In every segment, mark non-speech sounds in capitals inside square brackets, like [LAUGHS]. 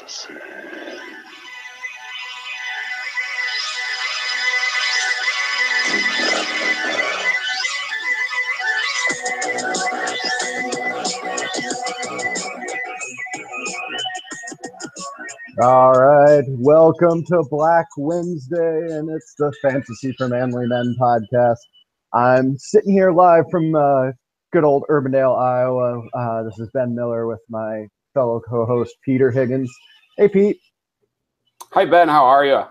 All right, welcome to Black Wednesday, and it's the Fantasy for Manly Men podcast. I'm sitting here live from uh, good old Urbandale, Iowa. Uh, this is Ben Miller with my fellow co-host Peter Higgins. Hey, Pete. Hi, Ben. How are you?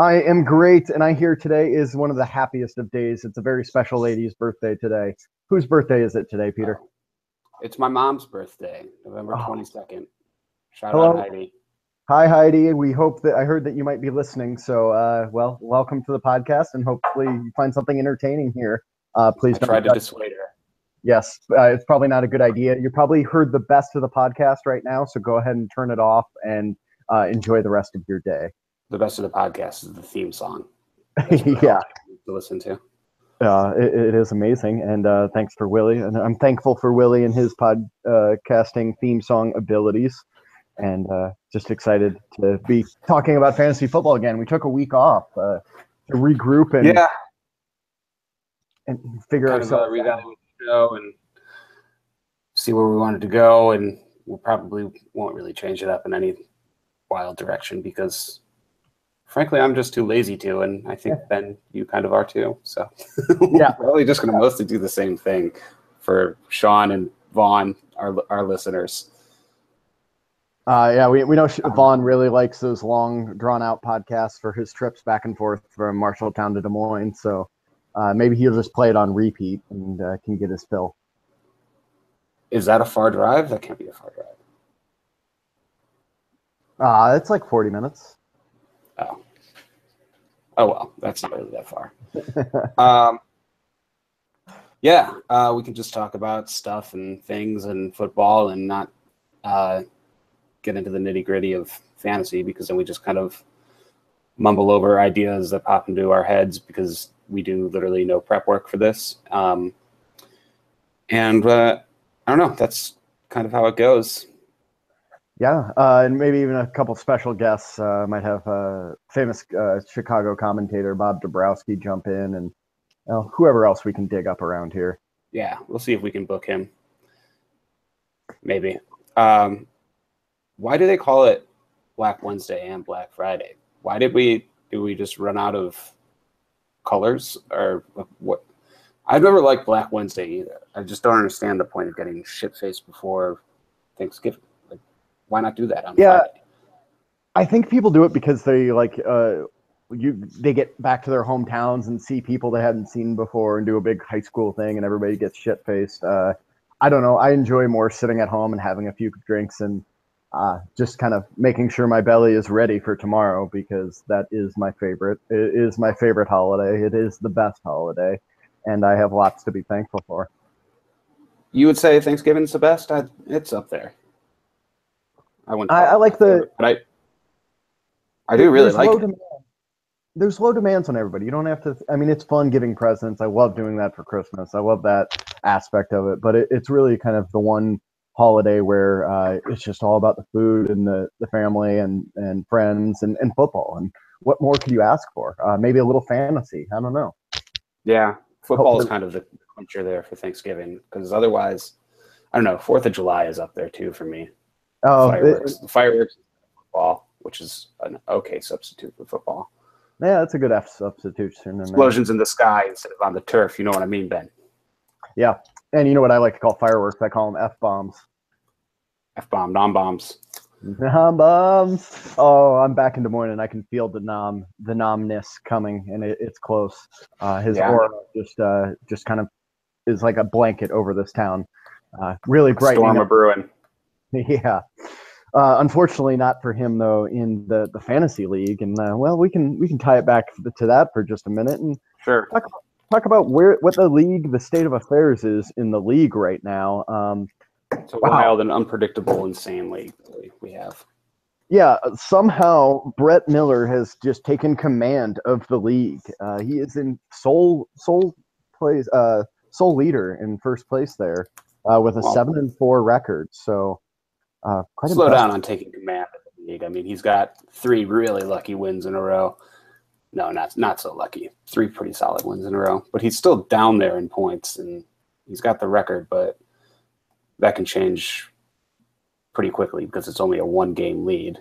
I am great, and I hear today is one of the happiest of days. It's a very special lady's birthday today. Whose birthday is it today, Peter? It's my mom's birthday, November Oh. 22nd. Shout Hello. out Heidi. Hi, Heidi. We hope that I heard that you might be listening. So, uh, well, welcome to the podcast, and hopefully you find something entertaining here. Uh, please I don't tried to dissuade her. Yes, uh, it's probably not a good idea. You probably heard the best of the podcast right now, so go ahead and turn it off and uh, enjoy the rest of your day. The best of the podcast is the theme song. [LAUGHS] That's what I yeah, To listen to. uh, it, it is amazing, and uh, thanks for Willie. And I'm thankful for Willie and his podcasting theme song abilities, and uh, just excited to be talking about fantasy football again. We took a week off uh, to regroup and Yeah. and figure Kind uh, ourselves out. Show and see where we wanted to go. And we'll probably won't really change it up in any wild direction because, frankly, I'm just too lazy to. And I think, Ben, you kind of are too. So, Yeah. [LAUGHS] we're probably just going to mostly do the same thing for Sean and Vaughn, our, our listeners. Uh, yeah, we, we know Vaughn really likes those long, drawn out podcasts for his trips back and forth from Marshalltown to Des Moines. So uh, maybe he'll just play it on repeat and uh, can get his fill. Is that a far drive? That can't be a far drive. Uh, it's like 40 minutes. Oh. Oh well, that's not really that far. [LAUGHS] um, yeah, uh, we can just talk about stuff and things and football and not uh, get into the nitty gritty of fantasy because then we just kind of mumble over ideas that pop into our heads because we do literally no prep work for this. Um, and uh, I don't know. That's kind of how it goes. Yeah, uh, and maybe even a couple special guests. Uh, might have uh, famous uh, Chicago commentator Bob Dabrowski jump in and whoever else we can dig up around here. yeah, we'll see if we can book him. Maybe. Um, why do they call it Black Wednesday and Black Friday? Why did we do we just run out of colors or what? I've never liked Black Wednesday either. I just don't understand the point of getting shit faced before Thanksgiving. Like, why not do that on Yeah. Friday? I think people do it because they like uh, you. They get back to their hometowns and see people they hadn't seen before and do a big high school thing, and everybody gets shit faced. Uh, I don't know. I enjoy more sitting at home and having a few drinks and uh, just kind of making sure my belly is ready for tomorrow because that is my favorite. It is my favorite holiday. It is the best holiday, and I have lots to be thankful for. You would say Thanksgiving's the best? I, it's up there. I wouldn't. I- I like the- favorite, but I. I do really like low it. demand- There's low demands on everybody. You don't have to. I mean, it's fun giving presents. I love doing that for Christmas. I love that aspect of it. But it, it's really kind of the one holiday where uh, it's just all about the food and the, the family and, and friends and, and football. And what more could you ask for? Uh, maybe a little fantasy. I don't know. Yeah, football is kind of the clincher there for Thanksgiving because otherwise, I don't know. Fourth of July is up there too for me. Oh, fireworks, the fireworks, football, which is an okay substitute for football. yeah, that's a good F substitution. Explosions in the sky instead of on the turf. You know what I mean, Ben? Yeah. And you know what I like to call fireworks? I call them F bombs. F bomb, non bombs. Nom bombs. Oh, I'm back in Des Moines and I can feel the nom, the nomness coming, and it, it's close. Uh, his Yeah. aura just, uh, just kind of is like a blanket over this town. Uh, really bright. Storm of brewing. [LAUGHS] yeah. Uh, unfortunately, not for him though in the the fantasy league. And uh, well, we can we can tie it back to that for just a minute and Sure. talk about where what the league, the state of affairs is in the league right now. Um, It's a Wow. wild and unpredictable, insane league that we- we have. Yeah, somehow Brett Miller has just taken command of the league. Uh, he is in sole sole place uh, sole leader in first place there uh, with a Wow. seven and four record. So uh, quite Slow impressive. down on taking command of the league. I mean, he's got three really lucky wins in a row. No, not not so lucky. Three pretty solid wins in a row, but he's still down there in points, and he's got the record. But that can change pretty quickly because it's only a one game lead.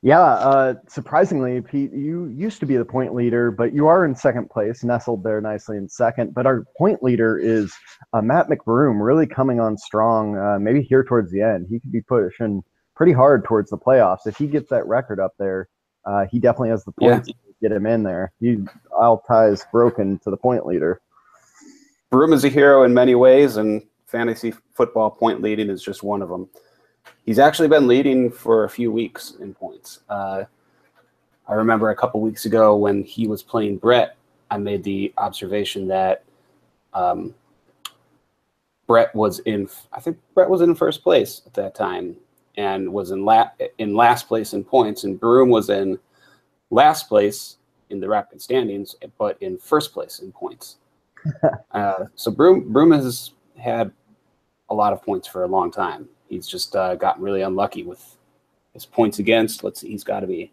Yeah, uh, surprisingly, Pete, you used to be the point leader, but you are in second place, nestled there nicely in second. But our point leader is uh, Matt McBroom, really coming on strong. Uh, maybe here towards the end, he could be pushing pretty hard towards the playoffs. If he gets that record up there, uh, he definitely has the points Yeah. to get him in there. He all ties broken to the point leader. Broom is a hero in many ways, and fantasy football point leading is just one of them. He's actually been leading for a few weeks in points. Uh, I remember a couple weeks ago when he was playing Brett, I made the observation that um, Brett was in, I think Brett was in first place at that time and was in, la- in last place in points, and Broom was in last place in the rapid standings, but in first place in points. [LAUGHS] Uh, so Broom Broom has had a lot of points for a long time. He's just uh, gotten really unlucky with his points against. Let's see, he's got to be.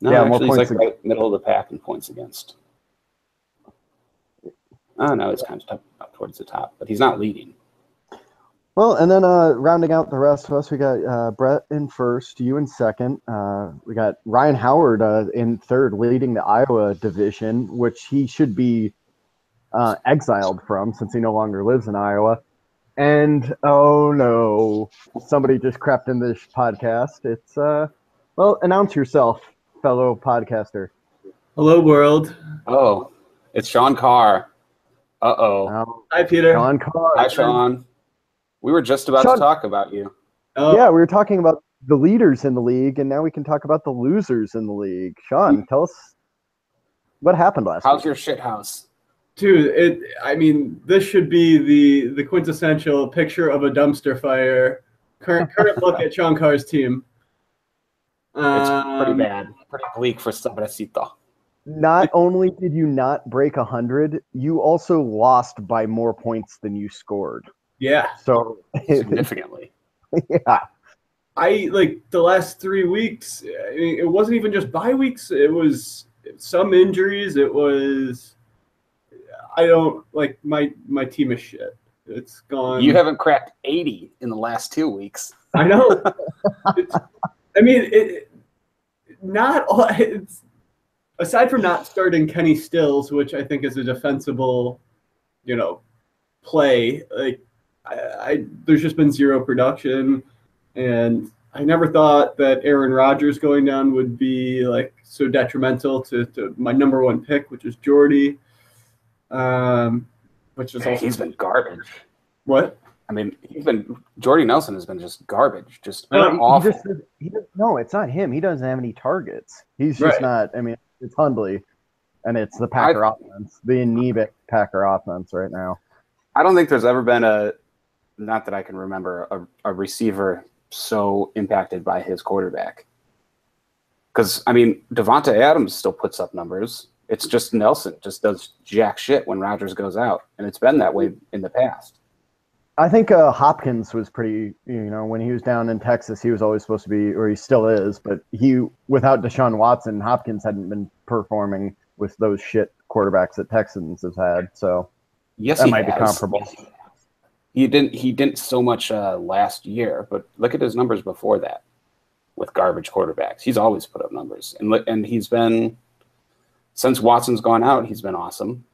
No, Yeah, more actually, he's like right middle of the pack in points against. Oh no, it's kind of up towards the top, but he's not leading. Well, and then uh, rounding out the rest of us, we got uh, Brett in first, you in second. Uh, we got Ryan Howard uh, in third, leading the Iowa division, which he should be uh, exiled from since he no longer lives in Iowa. And oh no, somebody just crept in this podcast. It's uh, well, announce yourself, fellow podcaster. Hello, world. Oh, it's Sean Carr. Uh oh. Hi, Peter. Sean Carr. Hi, Sean. We were just about Sean- to talk about you. Oh, Yeah, we were talking about the leaders in the league, and now we can talk about the losers in the league. Sean, tell us what happened last How's week. your shit house? dude. It. I mean, this should be the the quintessential picture of a dumpster fire. Current current [LAUGHS] look at Sean Carr's team. It's pretty Um, bad. Pretty bleak for Sabrecito. Not only did you not break 100, you also lost by more points than you scored. Yeah, So, Significantly. [LAUGHS] yeah. I like the last three weeks. I mean, it wasn't even just bye weeks. It was some injuries. It was. I don't like my my team is shit. It's gone. You haven't cracked 80 in the last two weeks. I know. I mean, it, not all. It's, aside from not starting Kenny Stills, which I think is a defensible, you know, play. Like, I, I there's just been zero production, and I never thought that Aaron Rodgers going down would be like so detrimental to, to my number one pick, which is Jordy. Um, which is also He's been garbage. what? I mean, he's been Jordy Nelson has been just garbage, just I know, He- he awful. just- he no, it's not him. He doesn't have any targets. He's just Right. not. I mean, it's Hundley, and it's the Packer offense, the anemic Packer offense right now. I don't think there's ever been a, not that I can remember, a, a receiver so impacted by his quarterback. Because I mean, Davante Adams still puts up numbers. It's just Nelson just does jack shit when Rodgers goes out, and it's been that way in the past. I think uh, Hopkins was pretty, you know, when he was down in Texas, he was always supposed to be, or he still is, but he, without Deshaun Watson, Hopkins hadn't been performing with those shit quarterbacks that Texans have had. So Yes, That he might be comparable. Yes, he didn't. He didn't so much uh, last year, but look at his numbers before that with garbage quarterbacks. He's always put up numbers, and li- and he's been since Watson's gone out. He's been awesome.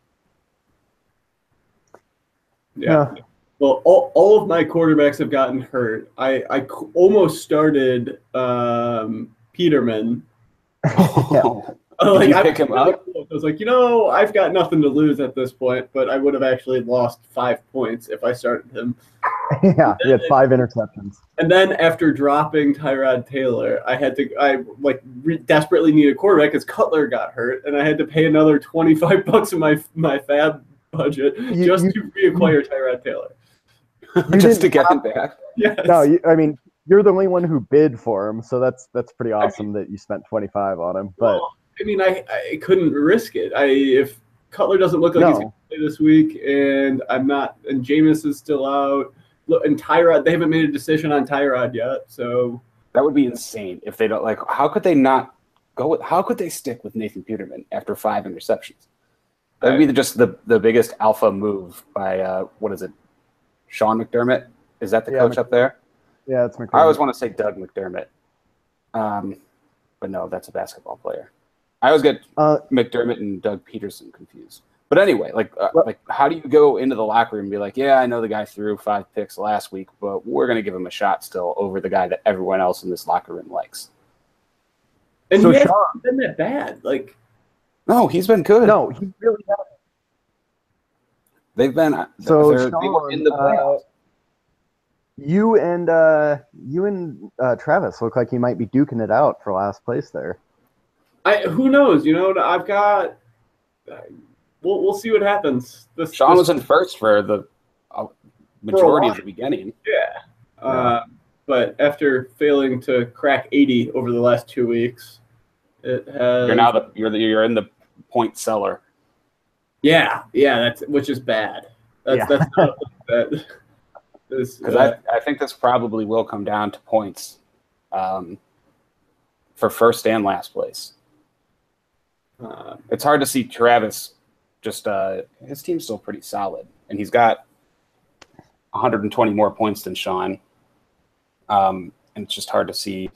Yeah. Well, all, all of my quarterbacks have gotten hurt. I, I almost started um, Peterman. [LAUGHS] Oh, Did you I pick was him really up? I was like, you know, I've got nothing to lose at this point, but I would have actually lost five points if I started him. [LAUGHS] yeah, he had five interceptions. And then after dropping Tyrod Taylor, I had to, I like re- desperately needed a quarterback because Cutler got hurt, and I had to pay another twenty five [LAUGHS] bucks of my my FAAB budget You- just you- to reacquire Tyrod Taylor. [LAUGHS] just to get him back. Yes. No, you, I mean, you're the only one who bid for him, so that's that's pretty awesome that you spent 25 on him. But Well, I mean, I, I couldn't risk it. I if Cutler doesn't look like he's going to play this week, and I'm not, and Jameis is still out, look, and Tyrod, they haven't made a decision on Tyrod yet, so That would be insane if they don't like. How could they not go with? How could they stick with Nathan Peterman after five interceptions? That would be the, just the the biggest alpha move by uh, what is it? Sean McDermott is that the Yeah, coach Mc- up there? Yeah, it's McDermott. I always want to say Doug McDermott, um, but no, that's a basketball player. I always get Uh, McDermott and Doug Pederson confused. But anyway, like, uh, Well- like, how do you go into the locker room and be like, "Yeah, I know the guy threw five picks last week, but we're going to give him a shot still over the guy that everyone else in this locker room likes." And So he hasn't Sean- been that bad. Like, No, he's been good. no, he really has. they've been uh, So they're- they were in the Sean, playoffs. uh, you and uh, you and uh, Travis look like you might be duking it out for last place there. I who knows? You know, I've got. We'll we'll see what happens. This Sean this- was in first for the uh, majority of the beginning. Yeah. Uh, but after failing to crack 80 over the last two weeks, it has. You're now the you're the, you're in the point seller. Yeah, yeah, that's which is bad. That's Yeah. that's not [LAUGHS] that. Is, because uh, I, I think this probably will come down to points um, for first and last place. Uh, It's hard to see Travis just uh, his team's still pretty solid, and he's got 120 more points than Sean. Um, and it's just hard to see.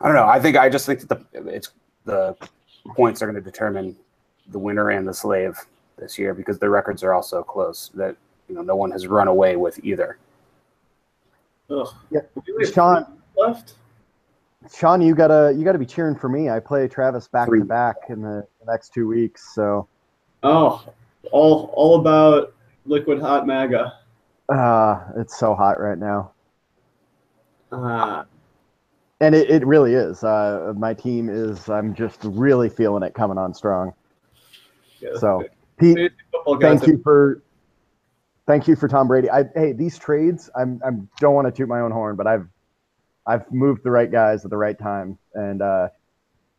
I don't know. I think I just think that the it's the points are going to determine the winner and the slave this year because the records are all so close that you know no one has run away with either. ugh. Yeah, Do Sean- left. Sean, you gotta you gotta be cheering for me. I play Travis back to back in the next two weeks, so Oh, all all about liquid hot MAGA. uh, it's so hot right now. Uh, And it, it really is. Uh, my team is. I'm just really feeling it coming on strong. yeah, So, Pete, fantasy football guys thank you for thank you for Tom Brady. I hey these trades. I'm I'm don't want to toot my own horn, but I've I've moved the right guys at the right time, and uh,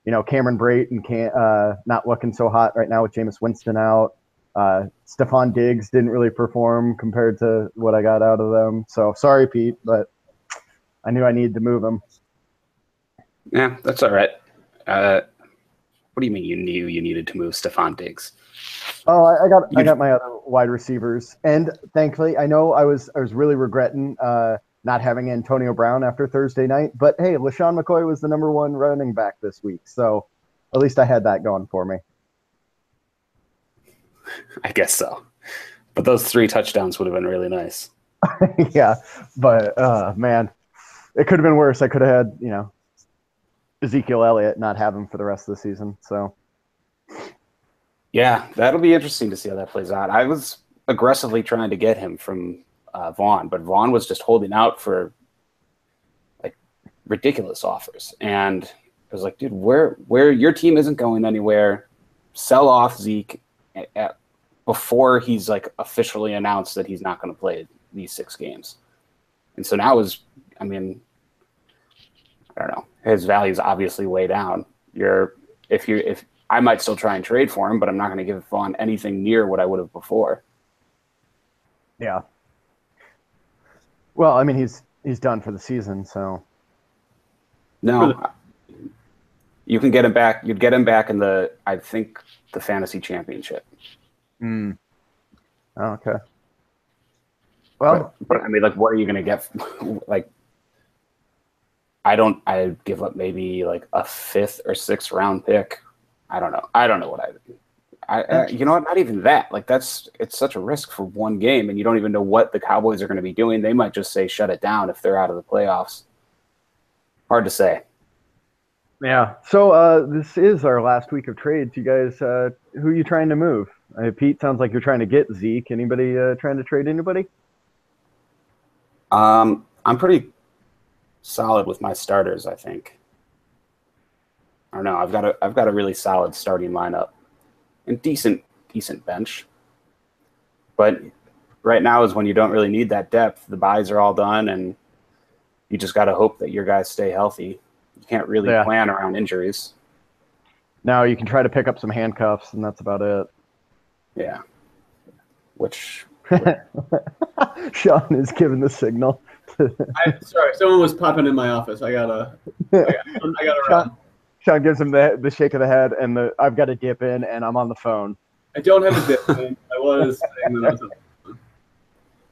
you know Cameron Brate and can uh, not looking so hot right now with Jameis Winston out. Uh, Stefon Diggs didn't really perform compared to what I got out of them. So sorry, Pete, but I knew I needed to move him. Yeah, that's all right. Uh, what do you mean you knew you needed to move Stefon Diggs? Oh, I, I got I got my other wide receivers, and thankfully, I know I was I was really regretting uh, not having Antonio Brown after Thursday night. But hey, LeSean McCoy was the number one running back this week, so at least I had that going for me. [LAUGHS] I guess so. But those three touchdowns would have been really nice. [LAUGHS] yeah, but uh, man, it could have been worse. I could have had you know Ezekiel Elliott not have him for the rest of the season. So Yeah, that'll be interesting to see how that plays out. I was aggressively trying to get him from uh, Vaughn, but Vaughn was just holding out for like ridiculous offers, and I was like, dude, where where your team isn't going anywhere, sell off Zeke at, at, before he's like officially announced that he's not going to play these six games, and so now is, I mean, I don't know, his value's obviously way down. You're if you if I might still try and trade for him, but I'm not going to give Vaughn anything near what I would have before. yeah. Well, I mean he's he's done for the season, so No, you can get him back. You'd get him back in the, I think, the fantasy championship. mm. okay. Well, But, but I mean, like, what are you going to get? [LAUGHS] like, I don't. I give up maybe like a fifth or sixth round pick. I don't know. I don't know what I. I, I you know what? Not even that. Like that's it's such a risk for one game, and you don't even know what the Cowboys are going to be doing. They might just say shut it down if they're out of the playoffs. Hard to say. Yeah. So uh, this is our last week of trades. You guys, uh, who are you trying to move? Uh, Pete, sounds like you're trying to get Zeke. Anybody uh, trying to trade anybody? Um, I'm pretty solid with my starters. I think. I don't know. I've got a I've got a really solid starting lineup and decent decent bench. But right now is when you don't really need that depth. The buys are all done, and you just got to hope that your guys stay healthy. You can't really Yeah. plan around injuries. Now you can try to pick up some handcuffs, and that's about it. Yeah. Which [LAUGHS] Sean is giving the signal. [LAUGHS] I, sorry, someone was popping in my office. I gotta, I gotta, I gotta run. Sean, Sean gives him the, the shake of the head, and the I've got to dip in, and I'm on the phone. I don't have a dip. man. I was saying that I was on the phone.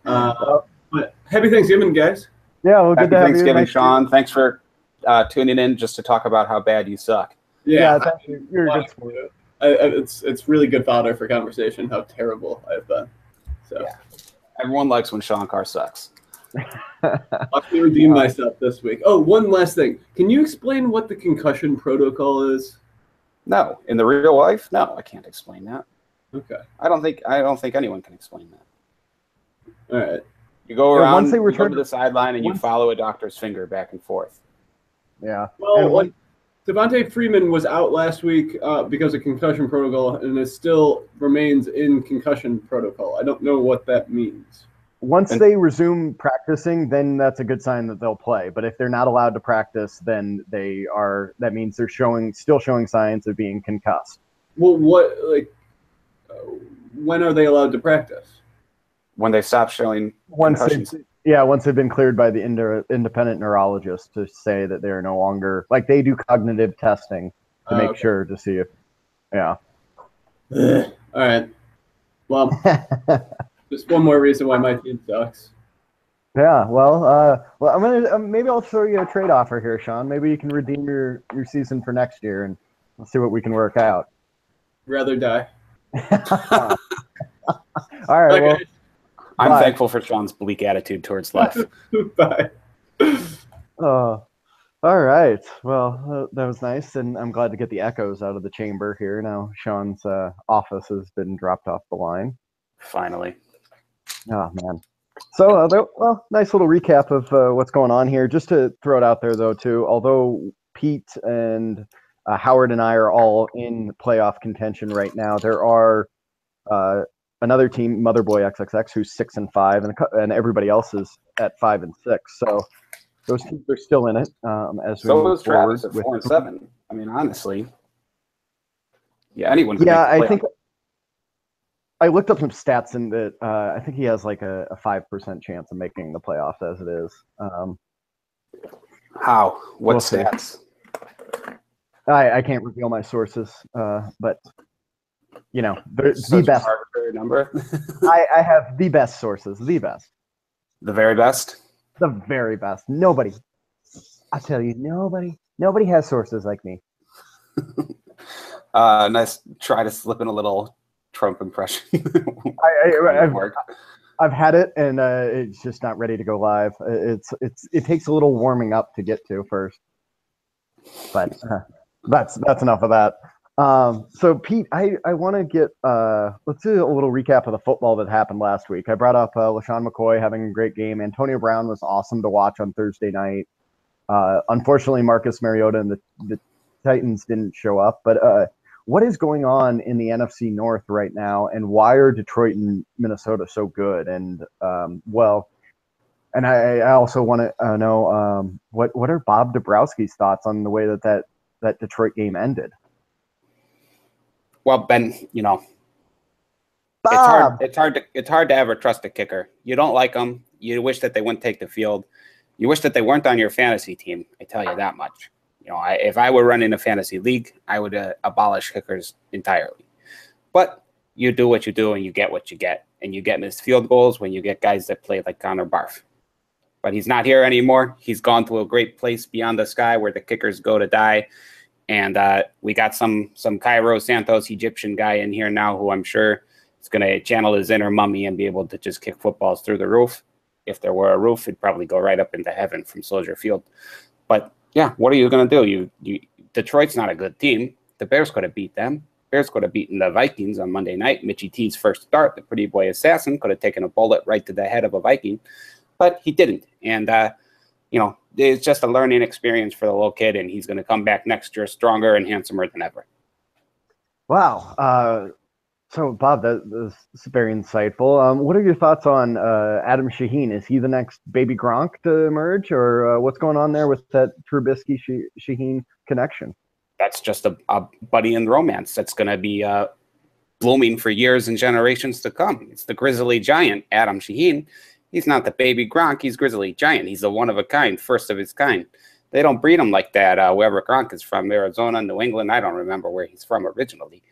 Uh, but happy Thanksgiving, guys. Yeah, well, good Happy to have you. Thanksgiving, Nice- Sean. Thanks for uh, tuning in just to talk about how bad you suck. Yeah, Yeah, thank you. You're a good sport. I, I, it's it's really good fodder for conversation. How terrible I've been. So Yeah. Everyone likes when Sean Carr sucks. Watch me redeem myself this week. Oh, one last thing. Can you explain what the concussion protocol is? No, in the real life, no, I can't explain that. Okay. I don't think I don't think anyone can explain that. All right. You go Yeah, around, once they you go return- to the sideline, and you follow a doctor's finger back and forth. Yeah. Well, And like, Devonta Freeman was out last week uh, because of concussion protocol and it still remains in concussion protocol. I don't know what that means. Once And- they resume practicing, then that's a good sign that they'll play. But if they're not allowed to practice, then they are. That means they're showing still showing signs of being concussed. Well, what like uh, when are they allowed to practice? When they stop showing Once they, concussions, yeah, once they've been cleared by the ind- independent neurologist to say that they're no longer like they do cognitive testing to Uh, make okay. sure to see if yeah. All right. Well, [LAUGHS] just one more reason why my team sucks. Yeah, well, uh, well, I'm gonna um, maybe I'll throw you a trade offer here, Sean. Maybe you can redeem your your season for next year, and we'll see what we can work out. Rather die. [LAUGHS] All right, well, I'm Bye. thankful for Sean's bleak attitude towards life. [LAUGHS] Bye. uh, all right. Well, uh, that was nice, and I'm glad to get the echoes out of the chamber here. Now, Sean's uh, office has been dropped off the line. Finally, Oh man. So, uh, well, nice little recap of uh, what's going on here. Just to throw it out there, though, too. Although Pete and uh, Howard and I are all in playoff contention right now, there are uh, another team, Motherboy XXX, who's six and five, and and everybody else is at five and six. So those teams are still in it um, as we so move was Travis at four and seven. I mean, honestly, yeah, anyone. Yeah, I think playoff. I looked up some stats, and that uh, I think he has like a five percent chance of making the playoffs as it is. Um, How? What We'll stats? I, I can't reveal my sources, uh, but you know, the, the best. arbitrary number. [LAUGHS] I, I have the best sources, the best, the very best. the very best. Nobody, I tell you, nobody, nobody has sources like me. [LAUGHS] Uh, nice try to slip in a little Trump impression. [LAUGHS] I, I, I've, Work. I've had it, and uh, it's just not ready to go live. It's it's it takes a little warming up to get to first, but uh, that's that's enough of that. Um, so Pete, I, I want to get uh, let's do a little recap of the football that happened last week. I brought up uh, LeSean McCoy having a great game. Antonio Brown was awesome to watch on Thursday night. Uh, unfortunately, Marcus Mariota and the, the Titans didn't show up. But uh, what is going on in the NFC North right now, and why are Detroit and Minnesota so good? And um, well, and I, I also want to uh, know um, what what are Bob Dabrowski's thoughts on the way that that, that Detroit game ended? Well, Ben, you know, Bob, it's hard. It's hard to it's hard to ever trust a kicker. You don't like them. You wish that they wouldn't take the field. You wish that they weren't on your fantasy team. I tell you that much. You know, I, if I were running a fantasy league, I would uh, abolish kickers entirely. But you do what you do, and you get what you get, and you get missed field goals when you get guys that play like Connor Barth. But he's not here anymore. He's gone to a great place beyond the sky where the kickers go to die. And uh, we got some some Cairo Santos Egyptian guy in here now who I'm sure is going to channel his inner mummy and be able to just kick footballs through the roof. If there were a roof, it'd probably go right up into heaven from Soldier Field. But yeah, what are you going to do? You, you Detroit's not a good team. The Bears could have beat them. Bears could have beaten the Vikings on Monday night. Mitchie T's first start, the pretty boy assassin, could have taken a bullet right to the head of a Viking, but he didn't. And uh, you know, it's just a learning experience for the little kid, and he's going to come back next year stronger and handsomer than ever. wow. Uh, so Bob, that, that's very insightful. Um, what are your thoughts on uh, Adam Shaheen? Is he the next baby Gronk to emerge, or uh, what's going on there with that Trubisky Shaheen connection? That's just a, a buddy in romance that's going to be uh, blooming for years and generations to come. It's the grizzly giant, Adam Shaheen, He's not the baby Gronk. He's Grizzly Giant. He's the one of a kind, first of his kind. They don't breed him like that. Uh, wherever Gronk is from, Arizona, New England. I don't remember where he's from originally.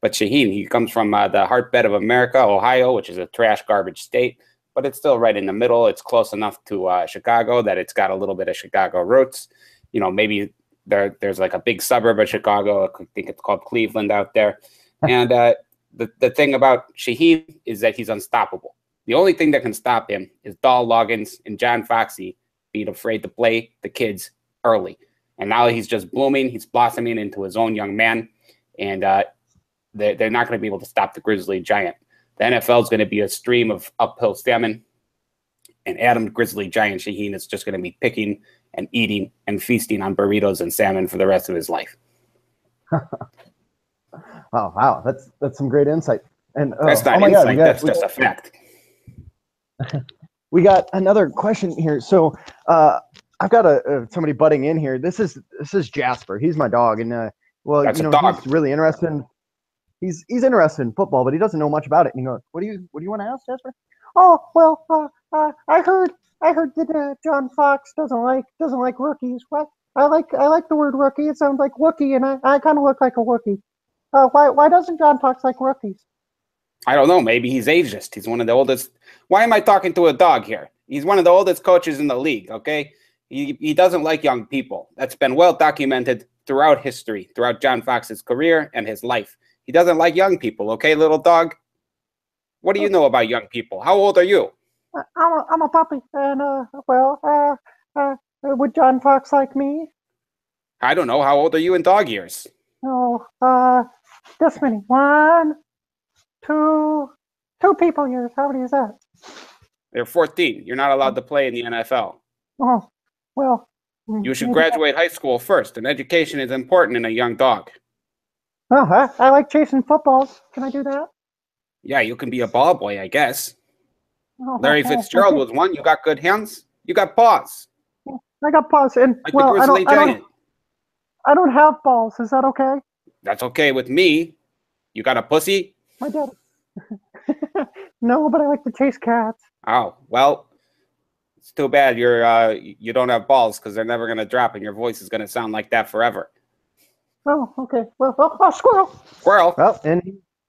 But Shaheen, he comes from uh, the heartbed of America, Ohio, which is a trash garbage state, but it's still right in the middle. It's close enough to uh, Chicago that it's got a little bit of Chicago roots. You know, maybe there there's like a big suburb of Chicago. I think it's called Cleveland out there. [LAUGHS] and uh, the the thing about Shaheen is that he's unstoppable. The only thing that can stop him is Dowell Loggains and John Foxy being afraid to play the kids early. And now he's just blooming. He's blossoming into his own young man. And uh, they're, they're not going to be able to stop the Grizzly Giant. The NFL is going to be a stream of uphill salmon. And Adam Grizzly Giant Shaheen is just going to be picking and eating and feasting on burritos and salmon for the rest of his life. [LAUGHS] oh wow, that's that's some great insight. And uh, that's not oh insight. God, that's just a fact. [LAUGHS] we got another question here. So uh, I've got a, uh, somebody butting in here. This is this is Jasper. He's my dog, and uh, well, That's you know, he's really interested. In, he's he's interested in football, but he doesn't know much about it. And he goes, "What do you what do you want to ask, Jasper?" Oh well, uh, uh, I heard I heard that uh, John Fox doesn't like doesn't like rookies. What I like I like the word rookie. It sounds like Wookie, and I, I kind of look like a Wookie. Uh, why why doesn't John Fox like rookies? I don't know. Maybe he's ageist. He's one of the oldest. Why am I talking to a dog here? He's one of the oldest coaches in the league. Okay, he, he doesn't like young people. That's been well documented throughout history, throughout John Fox's career and his life. He doesn't like young people. Okay, little dog. What do you know about young people? How old are you? I'm a, I'm a puppy, and uh, well, uh, uh, would John Fox like me? I don't know. How old are you in dog years? Oh, uh, this many. One, two, two people years. How many is that? They're 14. You're not allowed to play in the NFL. Oh, well, mm, you should graduate high school first. An education is important in a young dog. Oh, I, I like chasing footballs. Can I do that? Yeah, you can be a ball boy, I guess. Oh, Larry Fitzgerald was one. You got good hands. You got paws. I got paws, and like well, I don't, I don't, I don't have balls. Is that okay? That's okay with me. You got a pussy? My dad. [LAUGHS] no, but I like to chase cats. Oh well, it's too bad you're uh, you don't have balls because they're never gonna drop, and your voice is gonna sound like that forever. Oh, okay. Well, oh, oh squirrel. Squirrel. Well, and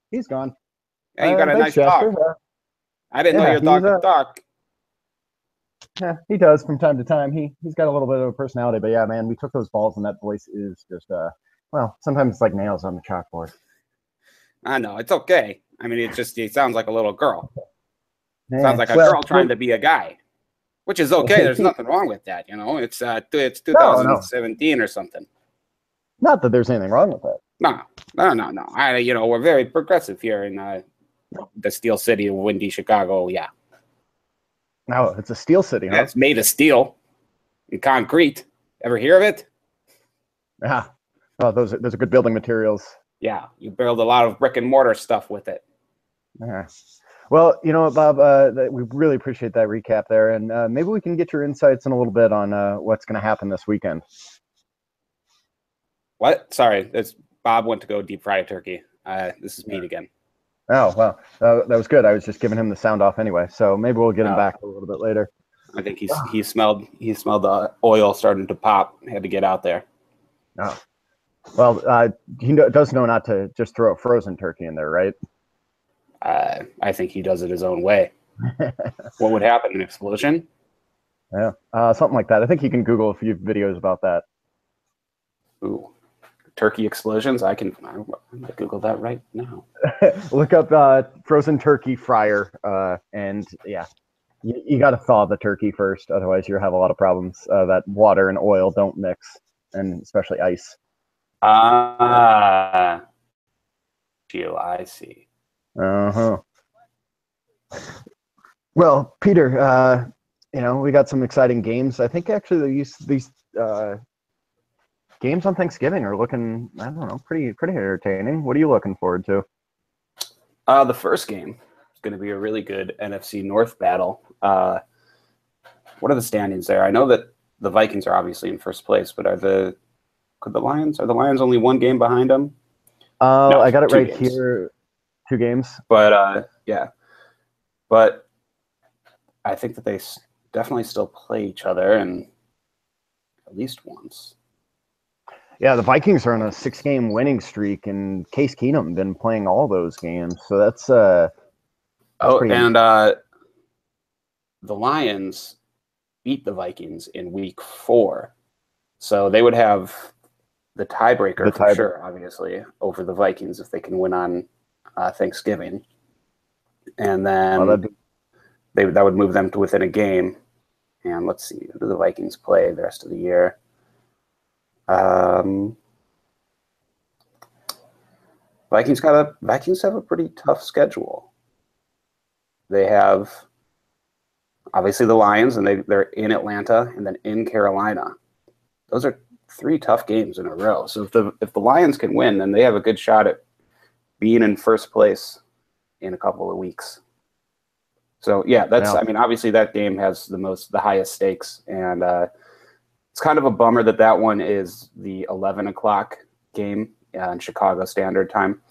he's gone. Yeah, you got uh, a nice dog. Uh, I didn't yeah, know your dog could talk. Yeah, he does from time to time. He he's got a little bit of a personality, but yeah, man, we took those balls, and that voice is just uh, well, sometimes it's like nails on the chalkboard. I know it's okay. I mean, it just it sounds like a little girl. Yeah, sounds like a well, girl trying to be a guy which is okay. [LAUGHS] There's nothing wrong with that. You know, it's uh, it's 2017 no, no. or something. Not that there's anything wrong with that. No, no, no, no. I, you know, we're very progressive here in uh, the Steel City of windy Chicago. Yeah. No, it's a steel city. Huh? It's made of steel and concrete. Ever hear of it? Yeah. Oh, those are, those are good building materials. Yeah, you build a lot of brick and mortar stuff with it. Yeah. Well, you know Bob, uh, we really appreciate that recap there, and uh, maybe we can get your insights in a little bit on uh, what's going to happen this weekend. What? Sorry, that's Bob went to go deep fry a turkey. Uh, this is Pete again. Oh well, uh, that was good. I was just giving him the sound off anyway, so maybe we'll get him oh. back a little bit later. I think he's he smelled he smelled the oil starting to pop. Had to get out there. Oh, well, uh, he does know not to just throw a frozen turkey in there, right? uh, I think he does it his own way. [LAUGHS] what would happen? An explosion? Yeah, uh, something like that. I think you can Google a few videos about that. Ooh, turkey explosions. I can I might Google that right now. [LAUGHS] Look up uh, frozen turkey fryer, uh, and yeah, you, you got to thaw the turkey first. Otherwise, you'll have a lot of problems. Uh, that water and oil don't mix, and especially ice. Ah, uh, I see. Uh huh. Well, Peter, uh, you know we got some exciting games. I think actually these these uh, games on Thanksgiving are looking I don't know pretty pretty entertaining. What are you looking forward to? Uh, the first game is going to be a really good NFC North battle. Uh, what are the standings there? I know that the Vikings are obviously in first place, but are the could the Lions are the Lions only one game behind them? Uh, no, I got it right games. here two games. But uh, yeah, but I think that they definitely still play each other and at least once. Yeah, the Vikings are on a six-game winning streak, and Case Keenum been playing all those games. So that's uh, Oh, pretty- and uh, the Lions beat the Vikings in week four. So they would have the tiebreaker The for tie- sure, obviously, over the Vikings if they can win on uh, Thanksgiving. And then be- they, that would move them to within a game. And let's see, who do the Vikings play the rest of the year? Um, Vikings got a Vikings have a pretty tough schedule. They have obviously the Lions, and they they're in Atlanta and then in Carolina. Those are three tough games in a row. So if the if the Lions can win, then they have a good shot at being in first place in a couple of weeks. So yeah, that's Yeah. I mean obviously that game has the most the highest stakes, and uh, it's kind of a bummer that that one is the eleven o'clock game uh, in Chicago Standard Time,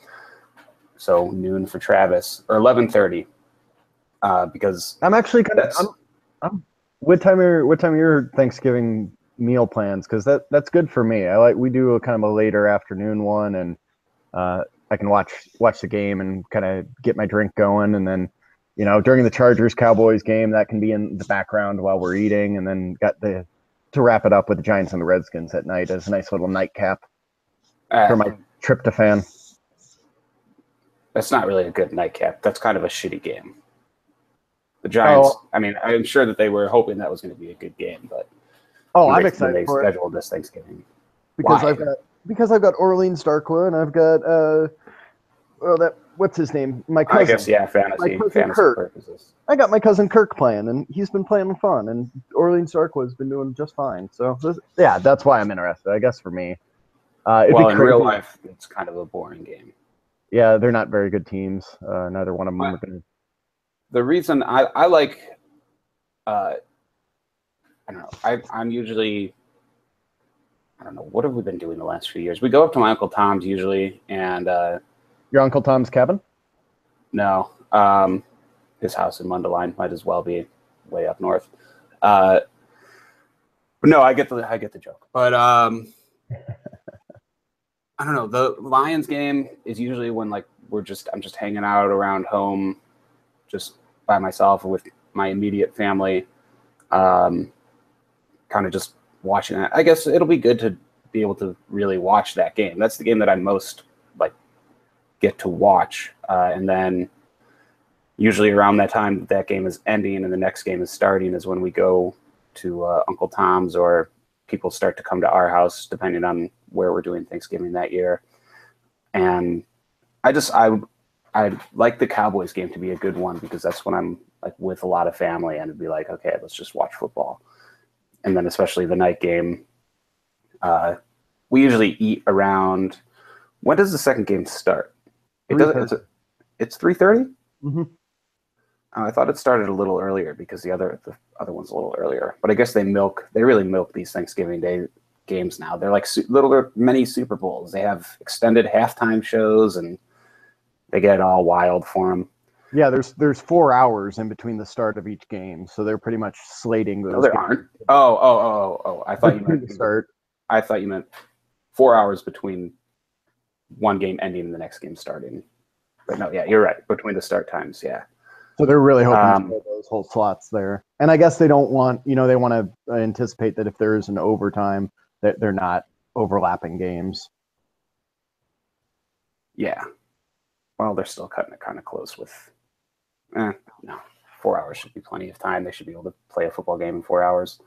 so noon for Travis or eleven thirty, uh, because I'm actually kind of. I'm, I'm. What time are what time are your Thanksgiving meal plans? Because that that's good for me. I like we do a kind of a later afternoon one, and uh, I can watch watch the game and kind of get my drink going, and then you know during the Chargers Cowboys game that can be in the background while we're eating, and then got the to wrap it up with the Giants and the Redskins at night as a nice little nightcap uh, for my tryptophan. that's not really a good nightcap. That's kind of a shitty game. The Giants. Oh. I mean, I'm sure that they were hoping that was going to be a good game, but Oh, I'm excited they for it. scheduled this Thanksgiving. because Why? I've got because I've got Orleans Darkwa and I've got uh well that what's his name my cousin. I guess yeah, fantasy My cousin fantasy Kurt. purposes. I got my cousin Kirk playing and he's been playing fun and Orleans Darkwa's been doing just fine so this, yeah that's why I'm interested I guess for me uh Well, in real life, it's kind of a boring game. yeah they're not very good teams uh neither one of them gonna the reason I, I like uh I don't know, I I'm usually I don't know, what have we been doing the last few years? We go up to my Uncle Tom's usually and uh your Uncle Tom's cabin no. Um his house in Mundelein might as well be way up north. Uh but no, I get the I get the joke. But um [LAUGHS] I don't know. The Lions game is usually when like we're just I'm just hanging out around home, just by myself with my immediate family, um, kind of just watching that. I guess it'll be good to be able to really watch that game. That's the game that I'm most like get to watch, uh, and then usually around that time that game is ending and the next game is starting is when we go to uh, Uncle Tom's or people start to come to our house depending on where we're doing Thanksgiving that year. And I just I I'd like the Cowboys game to be a good one because that's when I'm like with a lot of family and it'd be like, okay, let's just watch football. And then especially the night game, uh, we usually eat around. When does the second game start? It doesn't. It's, it's three thirty. Mhm. Oh, I thought it started a little earlier because the other the other one's a little earlier. But I guess they milk. They really milk these Thanksgiving Day games now. They're like su- little mini Super Bowls. They have extended halftime shows and they get it all wild for them. yeah there's there's four hours in between the start of each game so they're pretty much slating those No, there games aren't. Oh, oh, oh, oh! I thought you meant start I thought you meant four hours between one game ending and the next game starting. But no, yeah, you're right. Between the start times, yeah. So they're really hoping Um, to fill those whole slots there. And I guess they don't want, you know, they want to anticipate that if there is an overtime, that they're not overlapping games. Yeah. Well, they're still cutting it kind of close with. Eh, no, four hours should be plenty of time. They should be able to play a football game in four hours.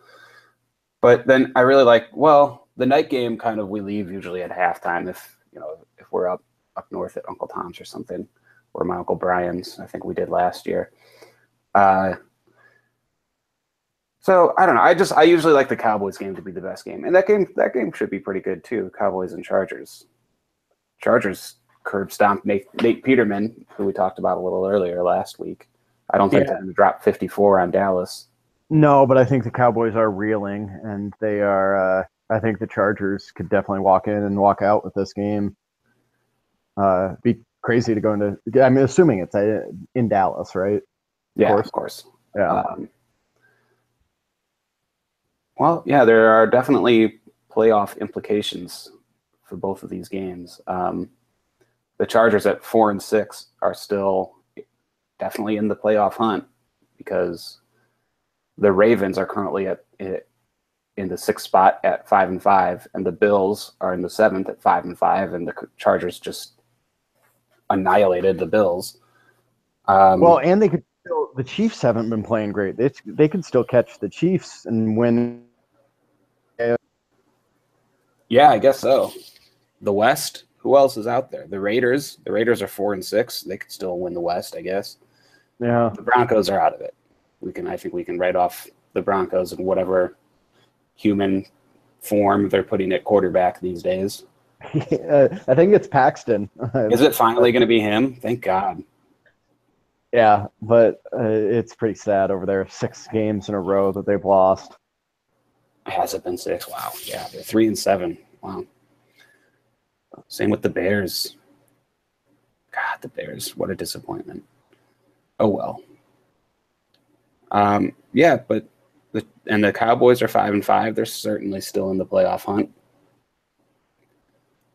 But then I really like. Well, the night game kind of we leave usually at halftime if you know we're up up north at Uncle Tom's or something, or my Uncle Brian's. I think we did last year. Uh, so I don't know. I just I usually like the Cowboys game to be the best game, and that game that game should be pretty good too. Cowboys and Chargers. Chargers curb stomped Nate, Nate Peterman, who we talked about a little earlier last week. I don't think Yeah. they're going to drop 54 on Dallas. No, but I think the Cowboys are reeling, and they are. Uh, I think the Chargers could definitely walk in and walk out with this game. Uh, be crazy to go into. I'm assuming it's uh, in Dallas, right? Yeah, course. of course. Yeah. Um, well, yeah, there are definitely playoff implications for both of these games. Um, the Chargers at four and six are still definitely in the playoff hunt because the Ravens are currently at in the sixth spot at five and five, and the Bills are in the seventh at five and five, and the Chargers just annihilated the Bills. Um, well, and they could still, the Chiefs haven't been playing great. They they could still catch the Chiefs and win. Yeah, I guess so. The West. Who else is out there? The Raiders. The Raiders are four and six. They could still win the West, I guess. Yeah. The Broncos are out of it. We can. I think we can write off the Broncos and whatever human form they're putting at quarterback these days. [LAUGHS] Uh, I think it's Paxton. [LAUGHS] Is it finally going to be him? Thank God. Yeah, but uh, it's pretty sad over there. Six games in a row that they've lost. Has it been six? Wow. Yeah, they're three and seven. Wow. Same with the Bears. God, the Bears. What a disappointment. Oh well. Um, yeah, but the and the Cowboys are five and five. They're certainly still in the playoff hunt.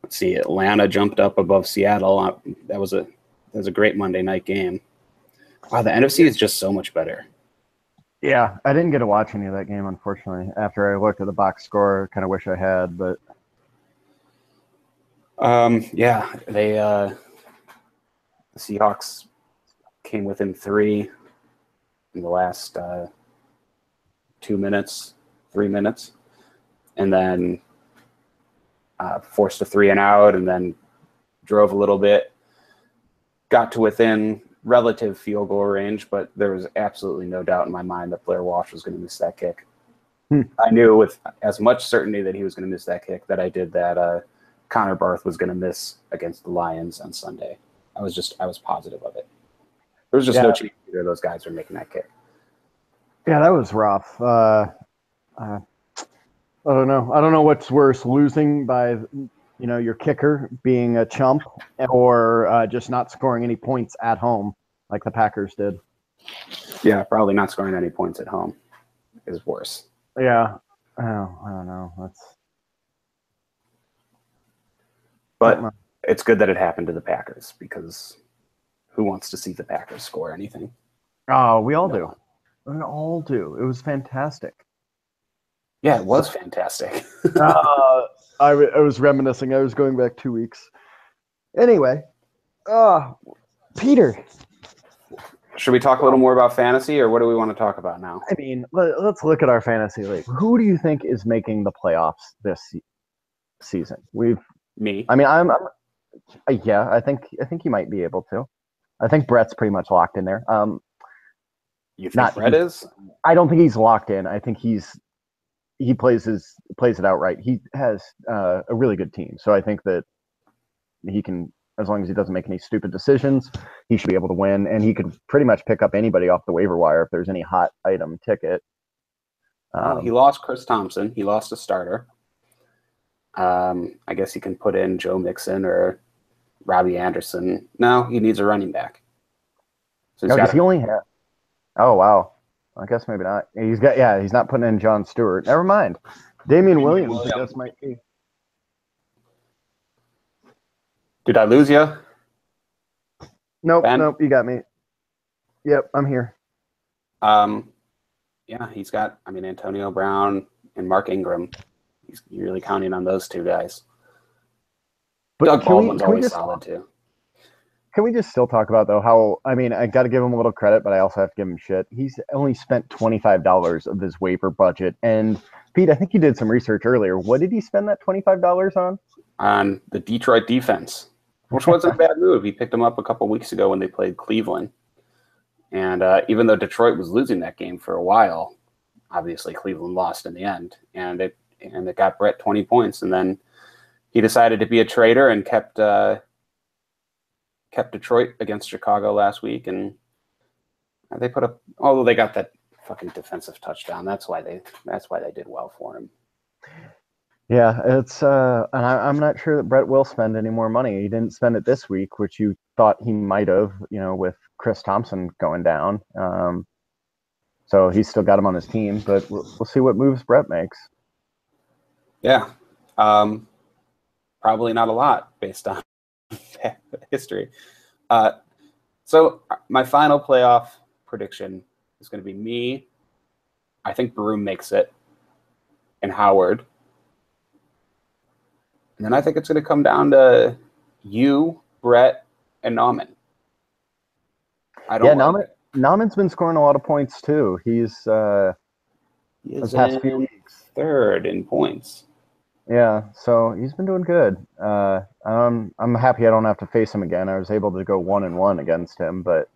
Let's see. Atlanta jumped up above Seattle. Uh, that was a that was a great Monday night game. Wow, the NFC is just so much better. Yeah, I didn't get to watch any of that game, unfortunately. After I looked at the box score, kind of wish I had, but um, yeah, they uh, the Seahawks came within three in the last uh, two minutes, three minutes, and then uh, forced a three and out, and then drove a little bit, got to within relative field goal range, but there was absolutely no doubt in my mind that Blair Walsh was going to miss that kick. Hmm. I knew with as much certainty that he was going to miss that kick that I did that uh, Connor Barth was going to miss against the Lions on Sunday. I was just I was positive of it. There was just no chance either of those guys were making that kick. yeah, that was rough. Uh, uh, I don't know. I don't know what's worse, losing by you know your kicker being a chump, or uh, just not scoring any points at home like the Packers did. Yeah, probably not scoring any points at home is worse. Yeah. Oh, I don't know. That's But it's good that it happened to the Packers because who wants to see the Packers score anything? oh, we all do. We all do. It was fantastic. Yeah, it was fantastic. [LAUGHS] uh, I, w- I was reminiscing. I was going back two weeks. Anyway, uh, Peter. Should we talk a little more about fantasy or what do we want to talk about now? I mean, let, let's look at our fantasy league. Who do you think is making the playoffs this se- season? We've. Me. I mean, I'm. I'm uh, yeah, I think I think he might be able to. I think Brett's pretty much locked in there. Um, You think not- Brett is? I don't think he's locked in. I think he's he plays his plays it outright. He has uh, a really good team, so I think that he can, as long as he doesn't make any stupid decisions, he should be able to win. And he could pretty much pick up anybody off the waiver wire if there's any hot item ticket. Well, Um, he lost Chris Thompson. He lost a starter. Um, I guess he can put in Joe Mixon or Robbie Anderson. No, he needs a running back. So he's no, he only have? Oh wow, I guess maybe not. He's got yeah, he's not putting in John Stewart. Never mind. Damien Williams, I guess might be. Did I lose you? Nope, Ben? nope, you got me. Yep, I'm here. Um, yeah, he's got. I mean, Antonio Brown and Mark Ingram. He's you're really counting on those two guys. But Doug Baldwin's we always just solid too. Can we just still talk about though how I mean I got to give him a little credit, but I also have to give him shit. He's only spent twenty five dollars of his waiver budget, and Pete, I think you did some research earlier. What did he spend that twenty five dollars on? on the Detroit defense, which wasn't a bad move. He picked them up a couple weeks ago when they played Cleveland. And uh, even though Detroit was losing that game for a while, obviously Cleveland lost in the end, and it and it got Brett twenty points, and then he decided to be a traitor and kept uh, kept Detroit against Chicago last week, and they put up. Although they got that fucking defensive touchdown, that's why they that's why they did well for him. Yeah, it's uh, and I, I'm not sure that Brett will spend any more money. He didn't spend it this week, which you thought he might have, you know, with Chris Thompson going down. Um, So he's still got him on his team, but we'll, we'll see what moves Brett makes. Yeah. Um, probably not a lot based on [LAUGHS] history. Uh, so my final playoff prediction is going to be me. I think Broom makes it, and Howard. And then I think it's going to come down to you, Brett, and Nauman. I don't. Yeah, Nauman. Nauman's been scoring a lot of points too. He's uh, He the past few weeks. third in points. Yeah, so he's been doing good. Uh, um, I'm happy I don't have to face him again. I was able to go one and one against him, but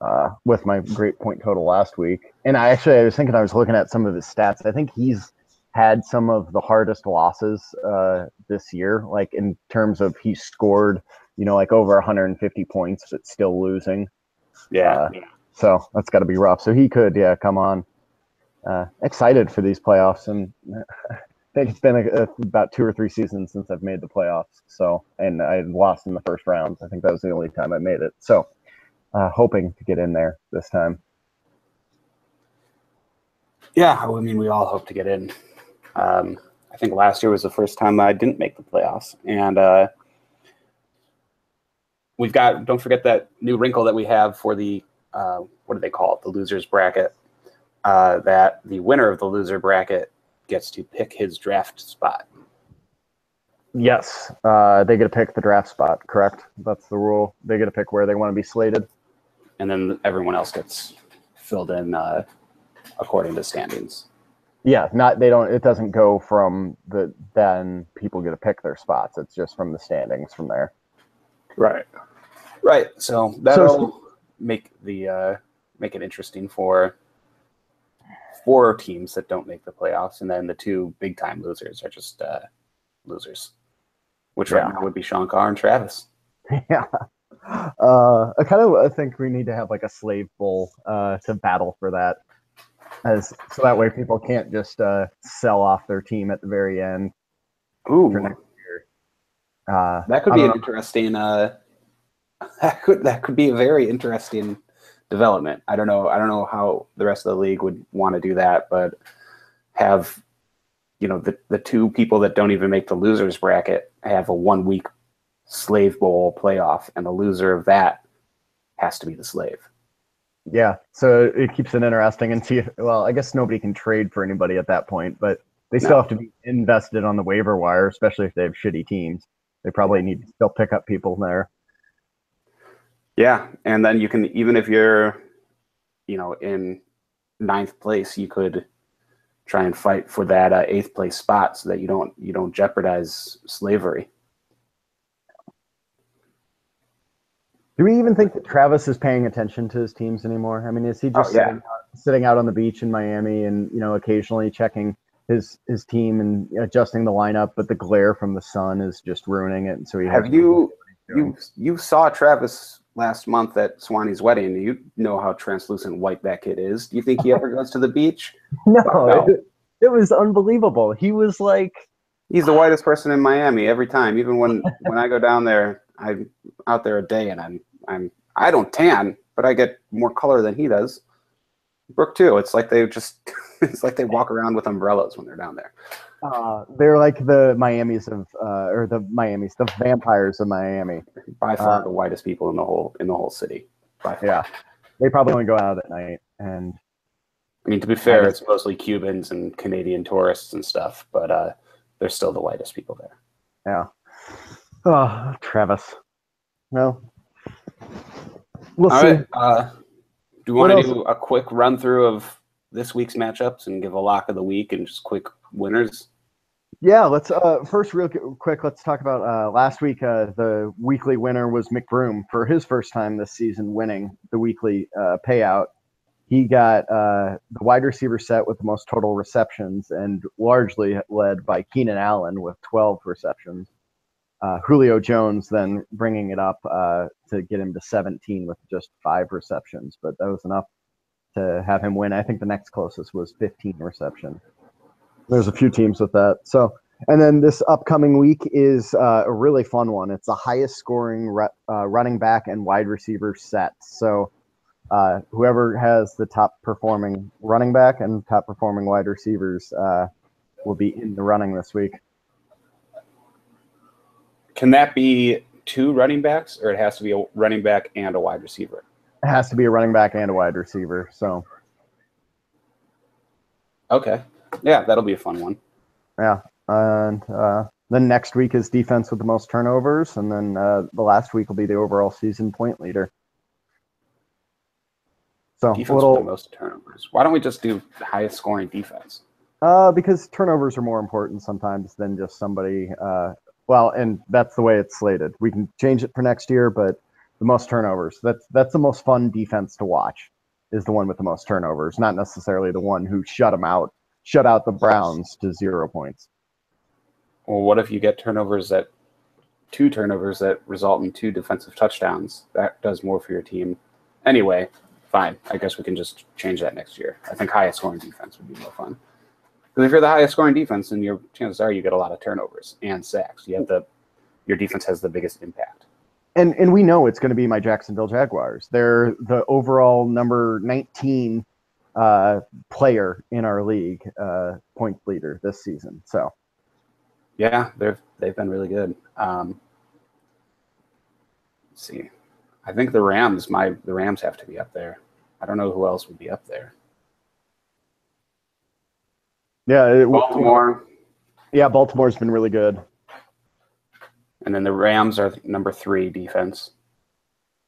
uh, with my great point total last week, and I actually I was thinking I was looking at some of his stats. I think he's had some of the hardest losses uh, this year, like in terms of he scored, you know, like over 150 points, but still losing. Yeah. Uh, So that's got to be rough. So he could, yeah, come on. Uh, excited for these playoffs, and [LAUGHS] I think it's been a, a, about two or three seasons since I've made the playoffs. So, and I lost in the first round. I think that was the only time I made it. So, uh, hoping to get in there this time. Yeah, I mean, we all hope to get in. Um, I think last year was the first time I didn't make the playoffs, and uh, we've got. Don't forget that new wrinkle that we have for the uh, what do they call it? The losers bracket. Uh, that the winner of the loser bracket gets to pick his draft spot. Yes, uh, they get to pick the draft spot. Correct. That's the rule. They get to pick where they want to be slated. and then everyone else gets filled in uh, according to standings. Yeah, not they don't. It doesn't go from the then people get to pick their spots. It's just from the standings from there. Right. Right. So that'll make the uh, make it interesting for four teams that don't make the playoffs, and then the two big time losers are just uh, losers, which right now would be Sean Carr and Travis. [LAUGHS] yeah. Uh, I kind of I think we need to have like a slave bowl uh, to battle for that, as so that way people can't just uh, sell off their team at the very end. Ooh, For next year. Uh, that could be an know. interesting. Uh, [LAUGHS] that could that could be a very interesting development. I don't know. I don't know how the rest of the league would want to do that, but have you know the the two people that don't even make the losers bracket have a one week slave bowl playoff, and the loser of that has to be the slave. Yeah, so it keeps it interesting and see if well, I guess nobody can trade for anybody at that point, but they still No. have to be invested on the waiver wire, especially if they have shitty teams. They probably need to still pick up people there. Yeah, and then you can even if you're, you know, in ninth place, you could try and fight for that uh, eighth place spot so that you don't you don't jeopardize slavery. Do we even think that Travis is paying attention to his teams anymore? I mean, is he just Oh, yeah. sitting, out, sitting out on the beach in Miami and you know occasionally checking his his team and adjusting the lineup, but the glare from the sun is just ruining it. And so he Have you you you saw Travis last month at Swanee's wedding? You know how translucent white that kid is. Do you think he ever [LAUGHS] goes to the beach? No. It, it was unbelievable. He was like, He's the whitest person in Miami every time. Even when when I go down there, I'm out there a day and I'm I'm I don't tan, but I get more color than he does. Brooke too. It's like they just [LAUGHS] it's like they walk around with umbrellas when they're down there. Uh, they're like the Miami's of, uh, or the Miami's, the vampires of Miami. By far Uh, the whitest people in the whole in the whole city. By far. Yeah, they probably only go out at night, and I mean to be fair, it's mostly Cubans and Canadian tourists and stuff, but uh, they're still the whitest people there. yeah. Oh, Travis. No. We'll All see. right. Uh, do you want to do a quick run through of this week's matchups and give a lock of the week and just quick winners? Yeah, let's uh, first real quick. Let's talk about uh, last week. Uh, the weekly winner was McBroom for his first time this season, winning the weekly uh, payout. He got uh, the wide receiver set with the most total receptions, and largely led by Keenan Allen with 12 receptions. Uh, Julio Jones then bringing it up to get him to 17 with just five receptions, but that was enough to have him win. I think the next closest was 15 reception. There's a few teams with that. So, and then this upcoming week is uh, a really fun one. It's the highest scoring ru- uh, running back and wide receiver set. So, uh, whoever has the top performing running back and top performing wide receivers uh, will be in the running this week. Can that be two running backs, or it has to be a running back and a wide receiver? It has to be a running back and a wide receiver. So Okay, yeah, that'll be a fun one. yeah, and uh, then next week is defense with the most turnovers, and then uh, the last week will be the overall season point leader. So Defense a with the most turnovers. Why don't we just do highest scoring defense? uh, because turnovers are more important sometimes than just somebody. Uh, well, and that's the way it's slated. We can change it for next year, but the most turnovers. That's that's the most fun defense to watch. Is the one with the most turnovers, not necessarily the one who shut them out, shut out the Browns to zero points. Well, what if you get turnovers that two turnovers that result in two defensive touchdowns? That does more for your team. Anyway, fine. I guess we can just change that next year. I think highest scoring defense would be more fun. Because if you're the highest scoring defense, then your chances are you get a lot of turnovers and sacks. You have the your defense has the biggest impact. and and we know it's going to be my Jacksonville Jaguars. They're the overall number 19 uh, player in our league, uh, point leader this season. So Yeah, they've they've been really good. Um, let's see, I think the Rams. My the Rams have to be up there. I don't know who else would be up there. yeah, it, Baltimore, yeah, Baltimore's been really good. and then the Rams are number three defense,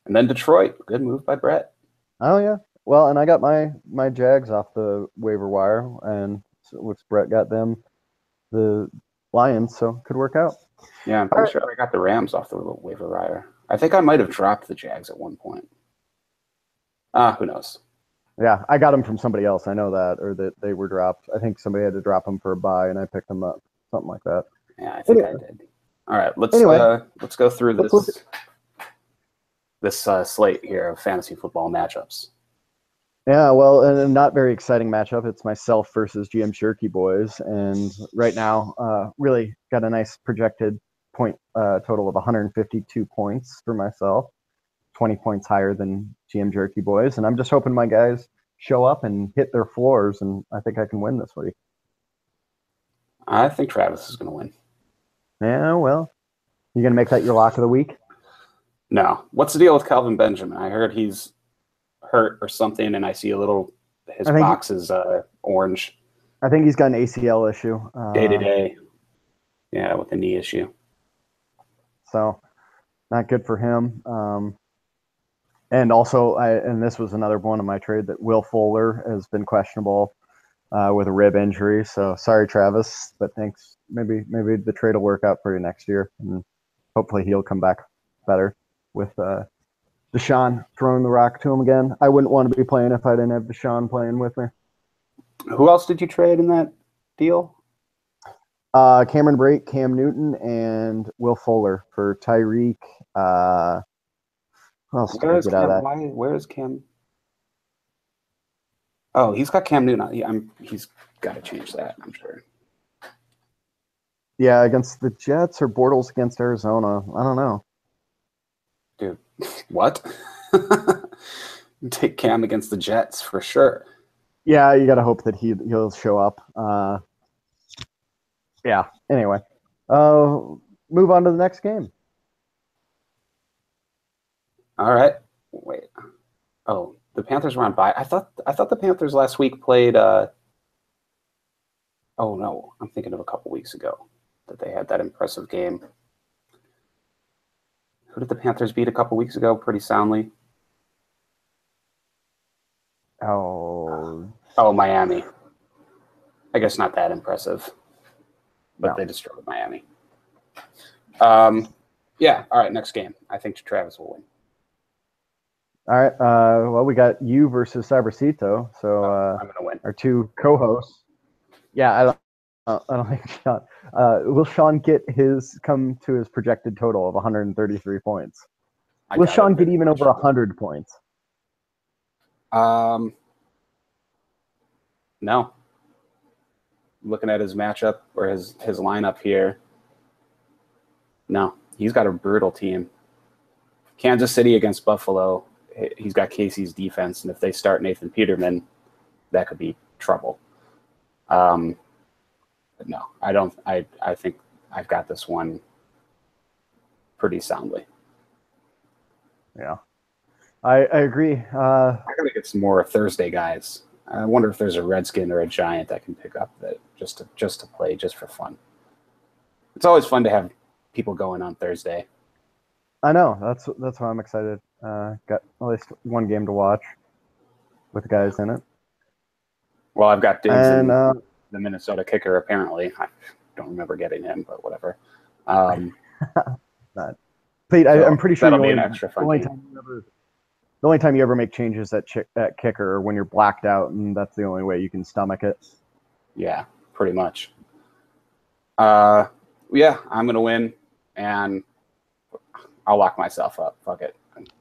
and then Detroit. Good move by Brett. Oh yeah. Well, and I got my my Jags off the waiver wire, and which Brett got them the Lions, so could work out. Yeah, I'm pretty sure I got the Rams off the waiver wire. I think I might have dropped the Jags at one point. Ah, who knows? Yeah, I got them from somebody else. I know that, or that they were dropped. I think somebody had to drop them for a buy, and I picked them up, something like that. Yeah, I think Anyway. I did. All right, let's Anyway. uh, let's go through this this uh, slate here of fantasy football matchups. Yeah, well, and a not very exciting matchup. It's myself versus GM Shirky boys, and right now, uh, really got a nice projected point uh, total of 152 points for myself, 20 points higher than GM Jerky boys, and I'm just hoping my guys show up and hit their floors, and I think I can win this week. I think Travis is going to win. Yeah, well, you gonna make that your lock of the week? No, what's the deal with Kelvin Benjamin? I heard he's hurt or something, and I see a little his box is uh, orange I think he's got an ACL issue. Uh, day to day. Yeah, with a knee issue. so not good for him. Um, and also, I and this was another one of my trade that Will Fuller has been questionable uh, with a rib injury. So sorry, Travis, but thanks. Maybe maybe the trade will work out for you next year, and hopefully he'll come back better with uh, Deshaun throwing the rock to him again. I wouldn't want to be playing if I didn't have Deshaun playing with me. Who else did you trade in that deal? Uh, Cameron Brate, Cam Newton, and Will Fuller for Tyreek. Uh, who else did I Where is get out of Cam? Why, where is Cam? Oh, he's got Cam Newton. Yeah, I'm, he's got to change that. I'm sure. Yeah, against the Jets or Bortles against Arizona. I don't know. Dude, what? [LAUGHS] Take Cam against the Jets for sure. Yeah, you got to hope that he he'll show up. Uh, yeah. Anyway, uh, move on to the next game. All right. Wait. Oh, the Panthers were on bye. I thought I thought the Panthers last week played. Uh... Oh no, I'm thinking of a couple weeks ago that they had that impressive game. Who did the Panthers beat a couple weeks ago pretty soundly? Oh, Oh, Miami. I guess not that impressive, but No. they destroyed Miami. Um, yeah. All right. Next game. I think Travis will win. all right. Uh, well, we got you versus Cybercito. So uh, I'm gonna win. our two co-hosts. Yeah. Uh, I don't think Sean. Uh, will Sean get his come to his projected total of 133 points? I Will Sean get even over 100 points? Um, no. Looking at his matchup or his his lineup here. No, he's got a brutal team. Kansas City against Buffalo he- he's got Casey's defense, and if they start Nathan Peterman, that could be trouble. Um, no, I don't. I I think I've got this one pretty soundly. Yeah, I, I agree. Uh, I gotta get some more Thursday guys. I wonder if there's a Redskin or a Giant that can pick up that just to just to play just for fun. It's always fun to have people going on Thursday. I know that's that's why I'm excited. Uh, got at least one game to watch with guys in it, Well, I've got Diggs and and uh, the Minnesota kicker. Apparently, I don't remember getting him, but whatever. Um, [LAUGHS] Pete, I, So I'm pretty sure the that'll be only, an extra fun only time you ever the only time you ever make changes at chick, at kicker when you're blacked out, and that's the only way you can stomach it. yeah, pretty much. Uh, yeah, I'm gonna win, and I'll lock myself up. Fuck it.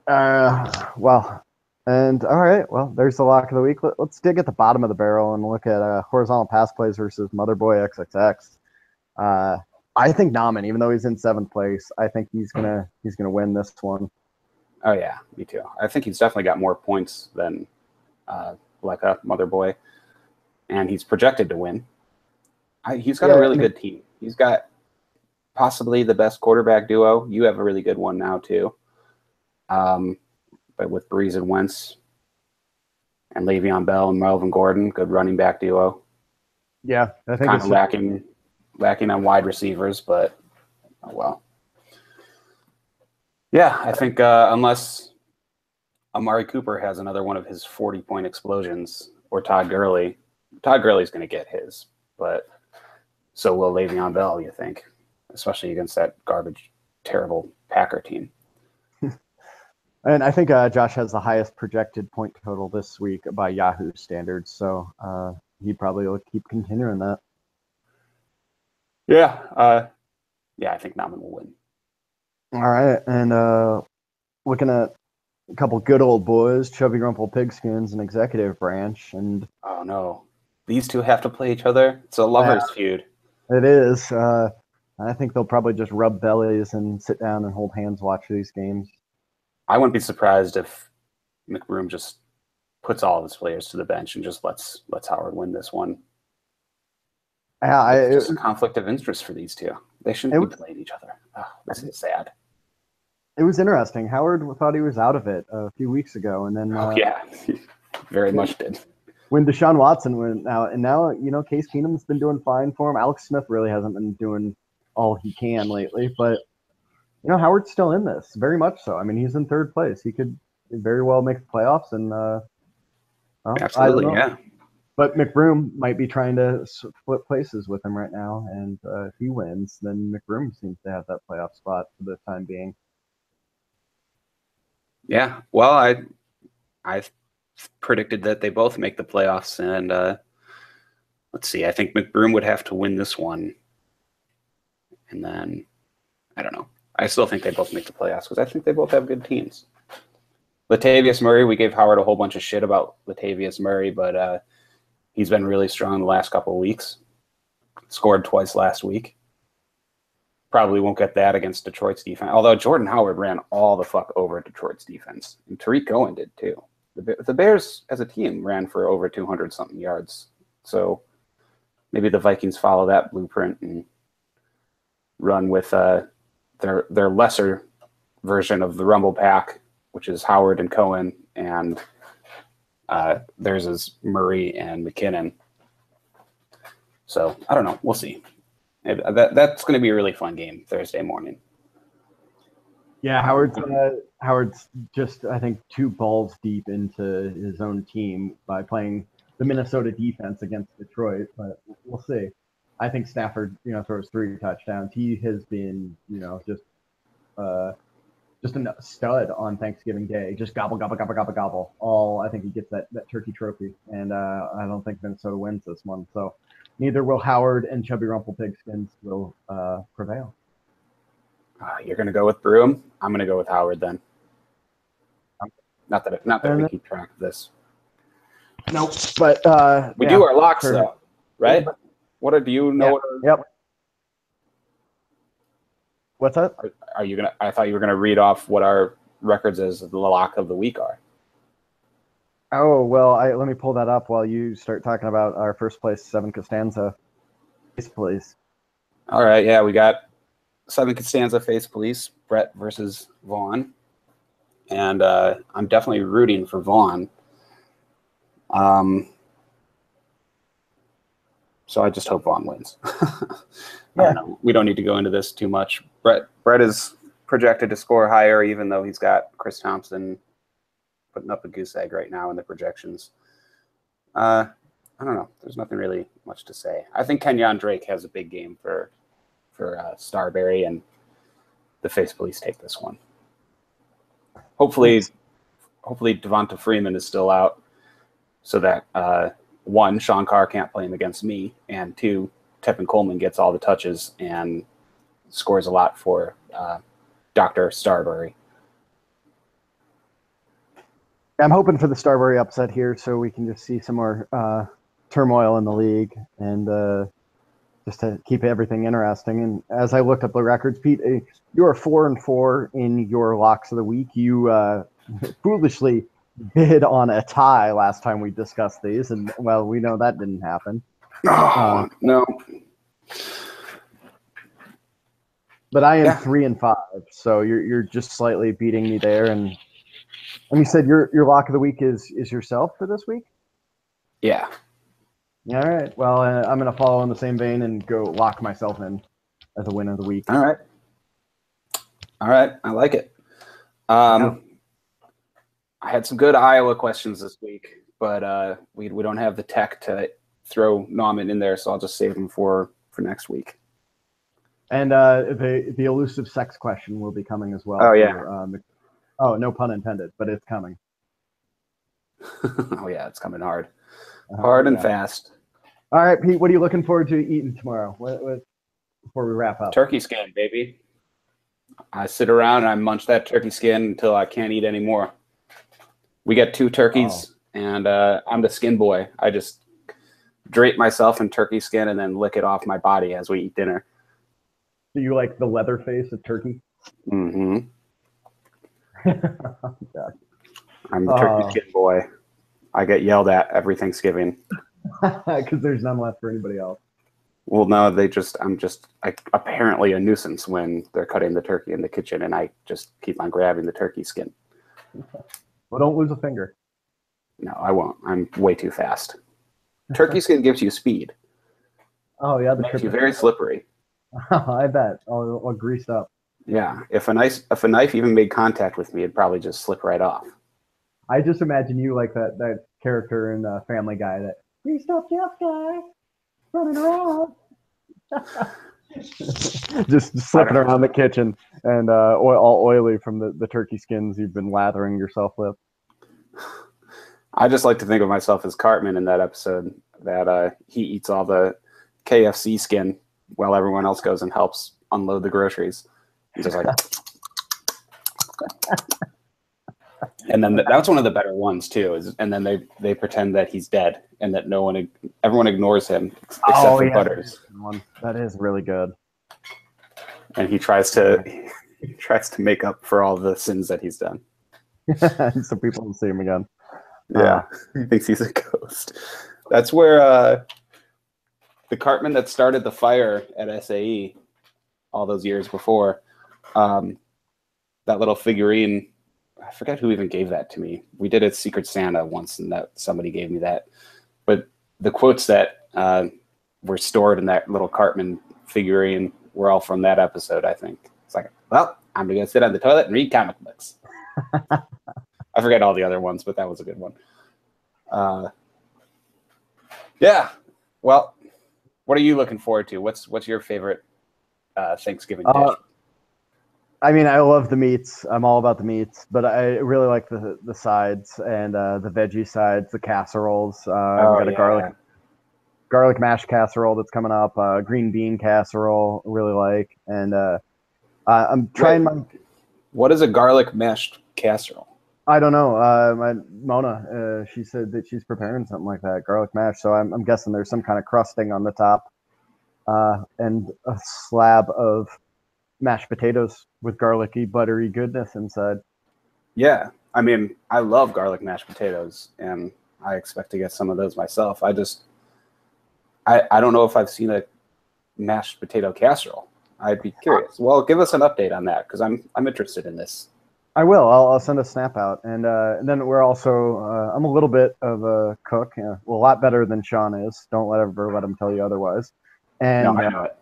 Uh, well, and all right, well, there's the lock of the week. Let, us dig at the bottom of the barrel and look at uh, horizontal pass plays versus Motherboy XXX. Uh, I think Nauman, even though he's in seventh place, I think he's gonna he's gonna win this one. Oh yeah, me too. I think he's definitely got more points than uh, Leica, Mother Boy, and he's projected to win. I, he's got Yeah, a really good team. He's got possibly the best quarterback duo. You have a really good one now too. Um, but with Brees and Wentz, and Le'Veon Bell and Melvin Gordon, good running back duo. Yeah, I think Kind of lacking, lacking on wide receivers, but oh well. Yeah, I think uh, unless Amari Cooper has another one of his 40 point explosions or Todd Gurley, Todd Gurley's going to get his, but so will Le'Veon Bell, you think, especially against that garbage, terrible Packer team. And I think uh, Josh has the highest projected point total this week by Yahoo standards, so uh, he probably will keep continuing that. Yeah, uh, yeah, I think Nauman will win. All right, and uh, looking at a couple good old boys, Chubby Rumple Pigskins and Executive Branch, and Oh no, these two have to play each other. It's a lovers feud. it is. Uh, I think they'll probably just rub bellies and sit down and hold hands, watch these games. I wouldn't be surprised if McBroom just puts all of his players to the bench and just lets lets Howard win this one. Yeah, I, It's just a conflict of interest for these two. They shouldn't It be playing each other. Oh, this is sad. it was interesting. Howard thought he was out of it a few weeks ago, and then uh, Oh yeah, [LAUGHS] very much did. when Deshaun Watson went out, and now you know Case Keenum's been doing fine for him. Alex Smith really hasn't been doing all he can lately, but you know Howard's still in this, very much so. I mean, he's in third place. He could very well make the playoffs, and uh, well, Absolutely, yeah. But McBroom might be trying to split places with him right now, and uh, if he wins, then McBroom seems to have that playoff spot for the time being. Yeah. Well, I I predicted that they both make the playoffs, and uh, let's see. I think McBroom would have to win this one, and then I don't know. I still think they both make the playoffs because I think they both have good teams. Latavius Murray, we gave Howard a whole bunch of shit about Latavius Murray, but uh, he's been really strong the last couple of weeks. Scored twice last week. Probably won't get that against Detroit's defense. Although Jordan Howard ran all the fuck over Detroit's defense, and Tarik Cohen did too. The, the Bears as a team ran for over 200 something yards. So maybe the Vikings follow that blueprint and run with uh, their their lesser version of the Rumble Pack, which is Howard and Cohen, and uh, theirs is Murray and McKinnon. So I don't know. We'll see. That, that's going to be a really fun game Thursday morning. Yeah, Howard's uh, Howard's just I think two balls deep into his own team by playing the Minnesota defense against Detroit, but we'll see. I think Stafford, you know, throws three touchdowns. He has been, you know, just uh, just a stud on Thanksgiving Day. Just gobble, gobble, gobble, gobble, gobble. All I think he gets that that turkey trophy, and uh, I don't think Minnesota wins this one. So neither will Howard and Chubby Rumple Pigskins will uh, prevail. Uh, you're going to go with Broom. I'm going to go with Howard then. Not that not that we And- keep track of this. Nope. But uh, We yeah. do our locks Perfect. though, right? What are, do you know? Yeah. What Yep. What's that? are you gonna? I thought you were gonna read off what our records as the lock of the week are. Oh well, I, let me pull that up while you start talking about our first place seven Costanza. Face police. All right, yeah, we got Seven Costanza face police, Brett versus Vaughn. And uh, I'm definitely rooting for Vaughn. Um, so I just hope Vaughn wins. [LAUGHS] Yeah. don't. We don't need to go into this too much. Brett Brett is projected to score higher, even though he's got Chris Thompson putting up a goose egg right now in the projections. Uh, I don't know. There's nothing really much to say. I think Kenyon Drake has a big game for for uh, Starberry, and the Face Police take this one. Hopefully, hopefully Devonta Freeman is still out, so that uh, one Sean Carr can't play him against me, and two Tevin Coleman gets all the touches and scores a lot for uh, Doctor Starberry. I'm hoping for the Starbury upset here, so we can just see some more uh, turmoil in the league and uh, just to keep everything interesting. And as I looked up the records, Pete, uh, you are four and four in your locks of the week. You uh, [LAUGHS] foolishly bid on a tie last time we discussed these, and well, we know that didn't happen. Oh, no. But I am Yeah. three and five, so you're you're just slightly beating me there. And and you said your your lock of the week is is yourself for this week. Yeah. All right. Well, uh, I'm going to follow in the same vein and go lock myself in as a win of the week. All right. All right. I like it. Um, Yeah. I had some good Iowa questions this week, but uh, we, we don't have the tech to throw Nauman in there, so I'll just save them for, for next week. And uh, the the elusive sex question will be coming as well. Oh, yeah. for, um, oh, no pun intended, but it's coming. [LAUGHS] oh, yeah. It's coming hard. Uh, Hard and fast. All right, Pete. What are you looking forward to eating tomorrow? What, what, before we wrap up. Turkey skin, baby. I sit around and I munch that turkey skin until I can't eat anymore. We get two turkeys, and uh, I'm the skin boy. I just drape myself in turkey skin and then lick it off my body as we eat dinner. Do you like the leather face of turkey? [LAUGHS] Mm-hmm. God. I'm the turkey Oh. skin boy. I get yelled at every Thanksgiving. [LAUGHS] Because there's none left for anybody else. Well, no, they just, I'm just like apparently a nuisance when they're cutting the turkey in the kitchen and I just keep on grabbing the turkey skin. [LAUGHS] Well, don't lose a finger. No, I won't. I'm way too fast. [LAUGHS] Turkey skin gives you speed, Oh yeah, the makes you very slippery. [LAUGHS] I bet. All, all greased up. Yeah, if a nice if a knife even made contact with me, it'd probably just slip right off. I just imagine you like that that character in uh, Family Guy that greased up Jeff guy running around. [LAUGHS] just slipping around the kitchen and uh, oil, all oily from the, the turkey skins you've been lathering yourself with. I just like to think of myself as Cartman in that episode that uh, he eats all the KFC skin while everyone else goes and helps unload the groceries. He's just like, [LAUGHS] and then that's one of the better ones too. Is and then they they pretend that he's dead and that no one everyone ignores him except Oh, for yeah. Butters, One. That is really good. and he tries to [LAUGHS] he tries to make up for all the sins that he's done. [LAUGHS] so people don't see him again. Yeah, [LAUGHS] he thinks he's a ghost. That's where uh, the Cartman that started the fire at SAE all those years before, um, that little figurine. I forget who even gave that to me. We did a Secret Santa once, and that somebody gave me that. But the quotes that uh, were stored in that little Cartman figurine were all from that episode. I think it's like, well, I'm gonna go sit on the toilet and read comic books. [LAUGHS] I forget all the other ones, but that was a good one. Uh, yeah. Well, what are you looking forward to? What's what's your favorite uh, Thanksgiving dish? I mean, I love the meats. I'm all about the meats, but I really like the the sides and uh, the veggie sides, the casseroles. Uh, Oh, we got a garlic garlic mash casserole that's coming up. Uh, green bean casserole, really like, and uh, I'm trying my. what is a garlic mashed casserole? I don't know. Uh, my Mona, uh, she said that she's preparing something like that, garlic mash. So I'm, I'm guessing there's some kind of crusting on the top, uh, and a slab of mashed potatoes with garlicky, buttery goodness inside. Yeah, I mean, I love garlic mashed potatoes, and I expect to get some of those myself. I just, I, I don't know if I've seen a mashed potato casserole. I'd be curious. Well, give us an update on that because I'm I'm interested in this. I will. I'll, I'll send a snap out, and, uh, and then we're also. Uh, I'm a little bit of a cook, uh, well, a lot better than Sean is. Don't let ever let him tell you otherwise. And no, I know it.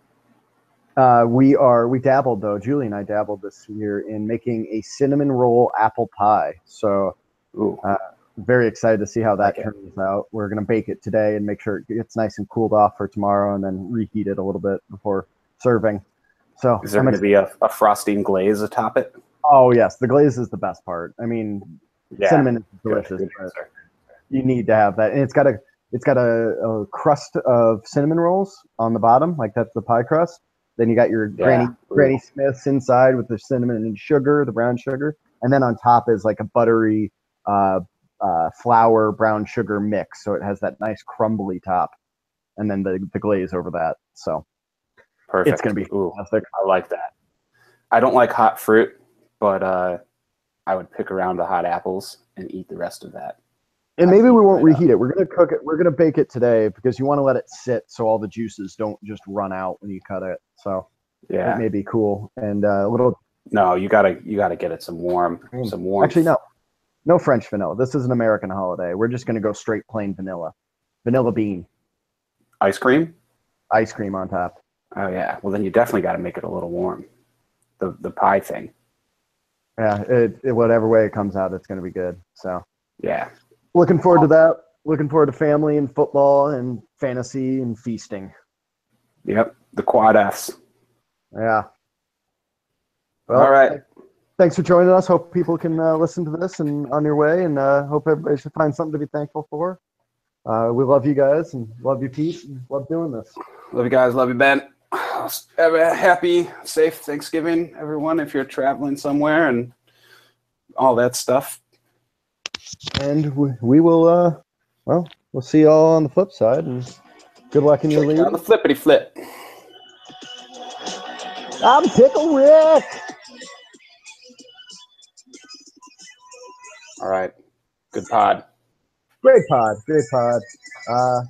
Uh, we are we dabbled though. Julie and I dabbled this year in making a cinnamon roll apple pie. So Ooh, very excited to see how that Okay. turns out. We're gonna bake it today and make sure it gets nice and cooled off for tomorrow, and then reheat it a little bit before serving. So is there I'm going to be a, a frosting glaze atop it? Oh yes, the glaze is the best part. I mean, Yeah, cinnamon is delicious. you need to have that, and it's got a it's got a, a crust of cinnamon rolls on the bottom, like that's the pie crust. Then you got your Yeah. Granny. Granny Smiths inside with the cinnamon and sugar, the brown sugar, and then on top is like a buttery uh, uh, flour brown sugar mix, so it has that nice crumbly top, and then the the glaze over that. So Perfect. it's gonna be Ooh, fantastic. I like that. I don't like hot fruit, but uh, I would pick around the hot apples and eat the rest of that. And maybe we won't right up. reheat it. We're gonna cook it. We're gonna bake it today because you want to let it sit so all the juices don't just run out when you cut it. So Yeah. it may be cool and uh, a little. No, you gotta you gotta get it some warm, Mm. some warm. Actually, no, no French vanilla. This is an American holiday. We're just gonna go straight plain vanilla, vanilla bean, ice cream. ice cream on top. Oh yeah. Well, then you definitely got to make it a little warm. The the pie thing. Yeah, it, it, whatever way it comes out, it's gonna be good. So Yeah. Looking forward to that. Looking forward to family and football and fantasy and feasting. Yep. The quad Fs. Yeah. Well, All right. thanks for joining us. Hope people can uh, listen to this and on your way, and uh, hope everybody should find something to be thankful for. Uh, we love you guys and love you, Pete, and love doing this. Love you guys. Love you, Ben. Have a happy, safe Thanksgiving, everyone. If you're traveling somewhere and all that stuff. And we, we will, uh, well, we'll see you all on the flip side, and good luck in your league. On the flippity flip. I'm Tickle Rick. All right. Good pod. Great pod, great pod. Uh,